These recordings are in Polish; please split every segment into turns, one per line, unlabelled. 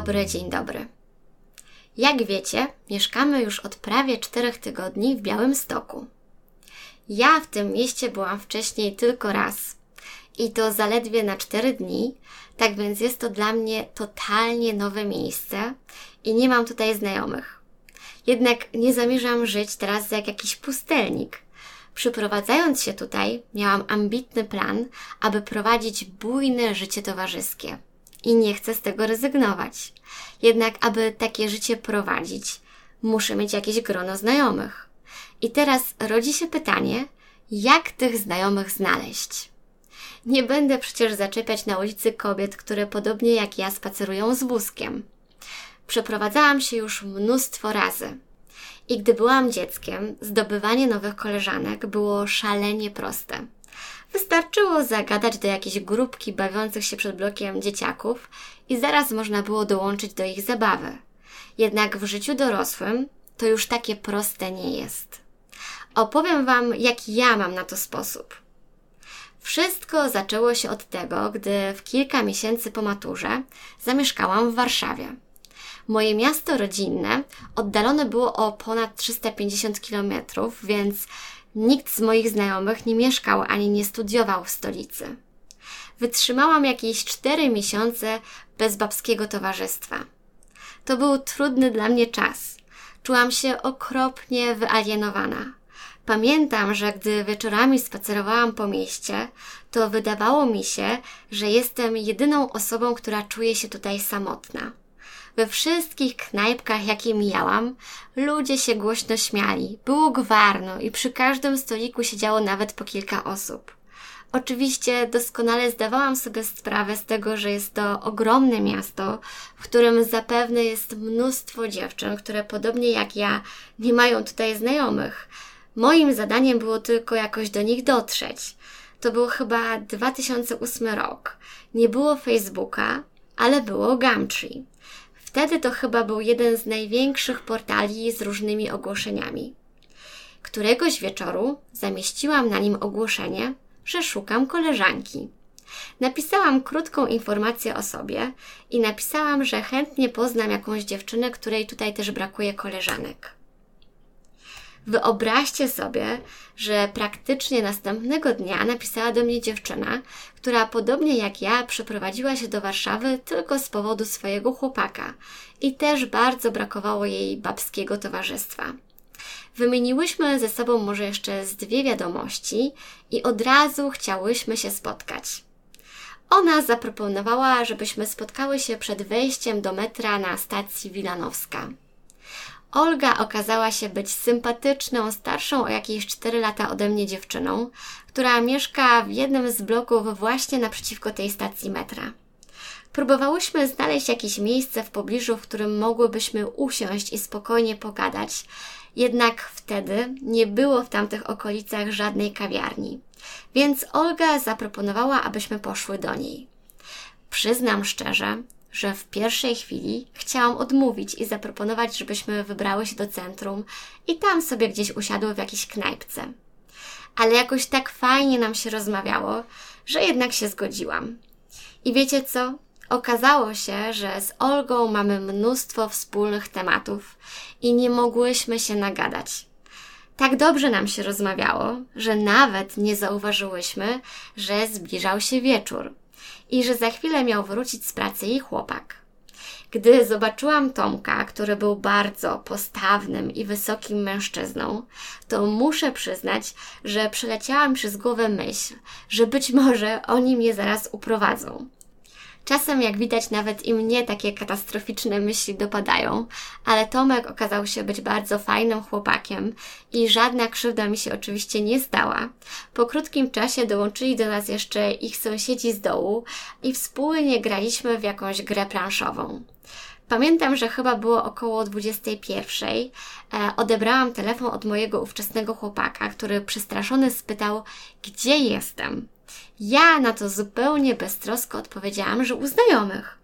dobry, dzień dobry. Jak wiecie, mieszkamy już od prawie czterech tygodni w Białymstoku. Ja w tym mieście byłam wcześniej tylko raz i to zaledwie na cztery dni, tak więc jest to dla mnie totalnie nowe miejsce i nie mam tutaj znajomych. Jednak nie zamierzam żyć teraz jak jakiś pustelnik. Przyprowadzając się tutaj, miałam ambitny plan, aby prowadzić bujne życie towarzyskie – i nie chcę z tego rezygnować. Jednak, aby takie życie prowadzić, muszę mieć jakieś grono znajomych. I teraz rodzi się pytanie, jak tych znajomych znaleźć? Nie będę przecież zaczepiać na ulicy kobiet, które podobnie jak ja spacerują z wózkiem. Przeprowadzałam się już mnóstwo razy. I gdy byłam dzieckiem, zdobywanie nowych koleżanek było szalenie proste. Wystarczyło zagadać do jakiejś grupki bawiących się przed blokiem dzieciaków i zaraz można było dołączyć do ich zabawy. Jednak w życiu dorosłym to już takie proste nie jest. Opowiem Wam, jaki ja mam na to sposób. Wszystko zaczęło się od tego, gdy w kilka miesięcy po maturze zamieszkałam w Warszawie. Moje miasto rodzinne oddalone było o ponad 350 kilometrów, więc Nikt z moich znajomych nie mieszkał ani nie studiował w stolicy. Wytrzymałam jakieś cztery miesiące bez babskiego towarzystwa. To był trudny dla mnie czas. Czułam się okropnie wyalienowana. Pamiętam, że gdy wieczorami spacerowałam po mieście, to wydawało mi się, że jestem jedyną osobą, która czuje się tutaj samotna. We wszystkich knajpkach, jakie mijałam, ludzie się głośno śmiali. Było gwarno i przy każdym stoliku siedziało nawet po kilka osób. Oczywiście doskonale zdawałam sobie sprawę z tego, że jest to ogromne miasto, w którym zapewne jest mnóstwo dziewczyn, które podobnie jak ja nie mają tutaj znajomych. Moim zadaniem było tylko jakoś do nich dotrzeć. To był chyba 2008 rok. Nie było Facebooka, ale było Gumtree. Wtedy to chyba był jeden z największych portali z różnymi ogłoszeniami. Któregoś wieczoru zamieściłam na nim ogłoszenie, że szukam koleżanki. Napisałam krótką informację o sobie i napisałam, że chętnie poznam jakąś dziewczynę, której tutaj też brakuje koleżanek. Wyobraźcie sobie, że praktycznie następnego dnia napisała do mnie dziewczyna, która podobnie jak ja przeprowadziła się do Warszawy tylko z powodu swojego chłopaka i też bardzo brakowało jej babskiego towarzystwa. Wymieniłyśmy ze sobą może jeszcze z dwie wiadomości i od razu chciałyśmy się spotkać. Ona zaproponowała, żebyśmy spotkały się przed wejściem do metra na stacji Wilanowska. Olga okazała się być sympatyczną, starszą o jakieś 4 lata ode mnie dziewczyną, która mieszka w jednym z bloków właśnie naprzeciwko tej stacji metra. Próbowałyśmy znaleźć jakieś miejsce w pobliżu, w którym mogłybyśmy usiąść i spokojnie pogadać, jednak wtedy nie było w tamtych okolicach żadnej kawiarni. Więc Olga zaproponowała, abyśmy poszły do niej. Przyznam szczerze, że w pierwszej chwili chciałam odmówić i zaproponować, żebyśmy wybrały się do centrum i tam sobie gdzieś usiadły w jakiejś knajpce. Ale jakoś tak fajnie nam się rozmawiało, że jednak się zgodziłam. I wiecie co? Okazało się, że z Olgą mamy mnóstwo wspólnych tematów i nie mogłyśmy się nagadać. Tak dobrze nam się rozmawiało, że nawet nie zauważyłyśmy, że zbliżał się wieczór i że za chwilę miał wrócić z pracy jej chłopak. Gdy zobaczyłam Tomka, który był bardzo postawnym i wysokim mężczyzną, to muszę przyznać, że przeleciała mi przez głowę myśl, że być może oni mnie zaraz uprowadzą. Czasem, jak widać, nawet i mnie takie katastroficzne myśli dopadają, ale Tomek okazał się być bardzo fajnym chłopakiem i żadna krzywda mi się oczywiście nie stała. Po krótkim czasie dołączyli do nas jeszcze ich sąsiedzi z dołu i wspólnie graliśmy w jakąś grę planszową. Pamiętam, że chyba było około 21. E, odebrałam telefon od mojego ówczesnego chłopaka, który przestraszony spytał, gdzie jestem. Ja na to zupełnie beztrosko odpowiedziałam, że u znajomych.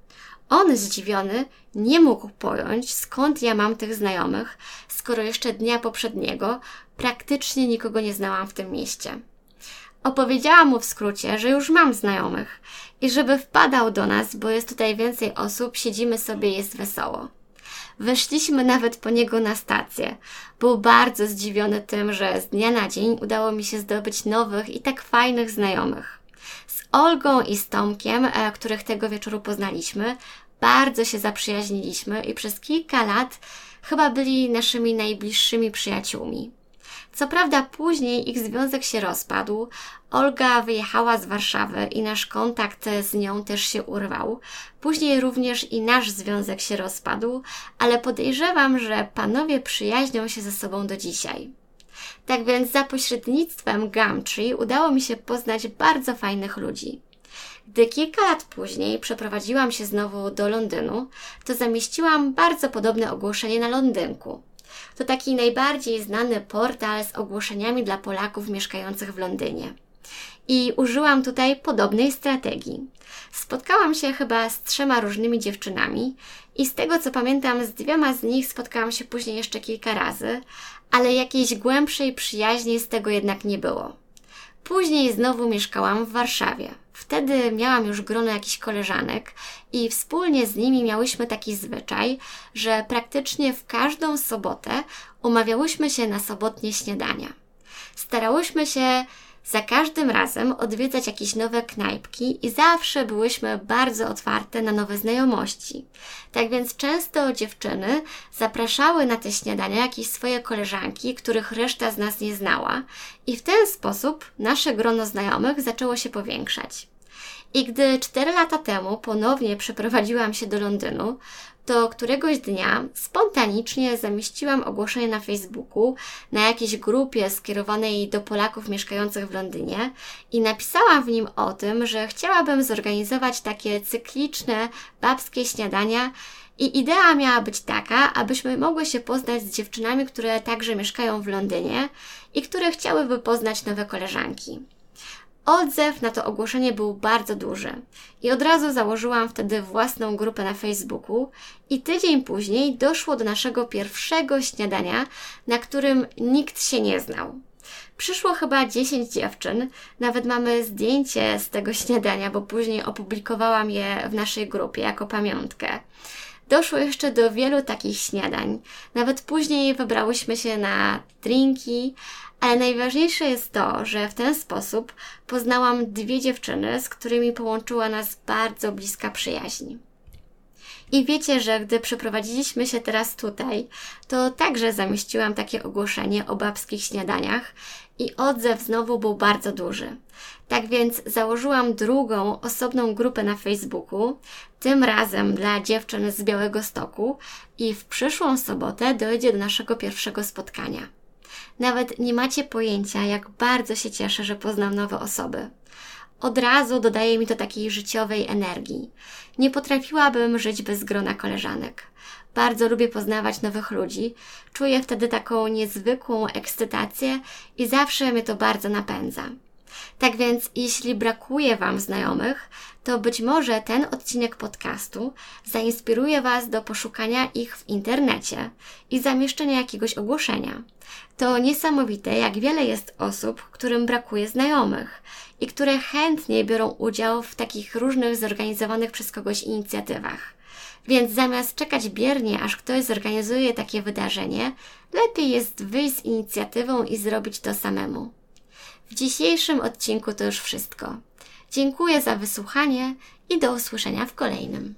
On zdziwiony nie mógł pojąć, skąd ja mam tych znajomych, skoro jeszcze dnia poprzedniego praktycznie nikogo nie znałam w tym mieście. Opowiedziałam mu w skrócie, że już mam znajomych i żeby wpadał do nas, bo jest tutaj więcej osób, siedzimy sobie, jest wesoło. Weszliśmy nawet po niego na stację. Był bardzo zdziwiony tym, że z dnia na dzień udało mi się zdobyć nowych i tak fajnych znajomych. Z Olgą i z Tomkiem, e, których tego wieczoru poznaliśmy, bardzo się zaprzyjaźniliśmy i przez kilka lat chyba byli naszymi najbliższymi przyjaciółmi. Co prawda później ich związek się rozpadł, Olga wyjechała z Warszawy i nasz kontakt z nią też się urwał. Później również i nasz związek się rozpadł, ale podejrzewam, że panowie przyjaźnią się ze sobą do dzisiaj. Tak więc za pośrednictwem Gumtree udało mi się poznać bardzo fajnych ludzi. Gdy kilka lat później przeprowadziłam się znowu do Londynu, to zamieściłam bardzo podobne ogłoszenie na Londynku. To taki najbardziej znany portal z ogłoszeniami dla Polaków mieszkających w Londynie. I użyłam tutaj podobnej strategii. Spotkałam się chyba z trzema różnymi dziewczynami i z tego co pamiętam, z dwiema z nich spotkałam się później jeszcze kilka razy, ale jakiejś głębszej przyjaźni z tego jednak nie było. Później znowu mieszkałam w Warszawie. Wtedy miałam już grono jakichś koleżanek i wspólnie z nimi miałyśmy taki zwyczaj, że praktycznie w każdą sobotę umawiałyśmy się na sobotnie śniadania. Starałyśmy się za każdym razem odwiedzać jakieś nowe knajpki i zawsze byłyśmy bardzo otwarte na nowe znajomości. Tak więc często dziewczyny zapraszały na te śniadania jakieś swoje koleżanki, których reszta z nas nie znała, i w ten sposób nasze grono znajomych zaczęło się powiększać. I gdy cztery lata temu ponownie przeprowadziłam się do Londynu, to któregoś dnia spontanicznie zamieściłam ogłoszenie na Facebooku na jakiejś grupie skierowanej do Polaków mieszkających w Londynie i napisałam w nim o tym, że chciałabym zorganizować takie cykliczne babskie śniadania i idea miała być taka, abyśmy mogły się poznać z dziewczynami, które także mieszkają w Londynie i które chciałyby poznać nowe koleżanki. Odzew na to ogłoszenie był bardzo duży i od razu założyłam wtedy własną grupę na Facebooku i tydzień później doszło do naszego pierwszego śniadania, na którym nikt się nie znał. Przyszło chyba 10 dziewczyn, nawet mamy zdjęcie z tego śniadania, bo później opublikowałam je w naszej grupie jako pamiątkę. Doszło jeszcze do wielu takich śniadań. Nawet później wybrałyśmy się na drinki, ale najważniejsze jest to, że w ten sposób poznałam dwie dziewczyny, z którymi połączyła nas bardzo bliska przyjaźń. I wiecie, że gdy przeprowadziliśmy się teraz tutaj, to także zamieściłam takie ogłoszenie o babskich śniadaniach i odzew znowu był bardzo duży. Tak więc założyłam drugą, osobną grupę na Facebooku, tym razem dla dziewczyn z Białego Stoku i w przyszłą sobotę dojdzie do naszego pierwszego spotkania. Nawet nie macie pojęcia, jak bardzo się cieszę, że poznam nowe osoby. Od razu dodaje mi to takiej życiowej energii. Nie potrafiłabym żyć bez grona koleżanek. Bardzo lubię poznawać nowych ludzi. Czuję wtedy taką niezwykłą ekscytację i zawsze mnie to bardzo napędza. Tak więc, jeśli brakuje Wam znajomych, to być może ten odcinek podcastu zainspiruje Was do poszukania ich w internecie i zamieszczenia jakiegoś ogłoszenia. To niesamowite, jak wiele jest osób, którym brakuje znajomych i które chętnie biorą udział w takich różnych zorganizowanych przez kogoś inicjatywach. Więc zamiast czekać biernie, aż ktoś zorganizuje takie wydarzenie, lepiej jest wyjść z inicjatywą i zrobić to samemu. W dzisiejszym odcinku to już wszystko. Dziękuję za wysłuchanie i do usłyszenia w kolejnym.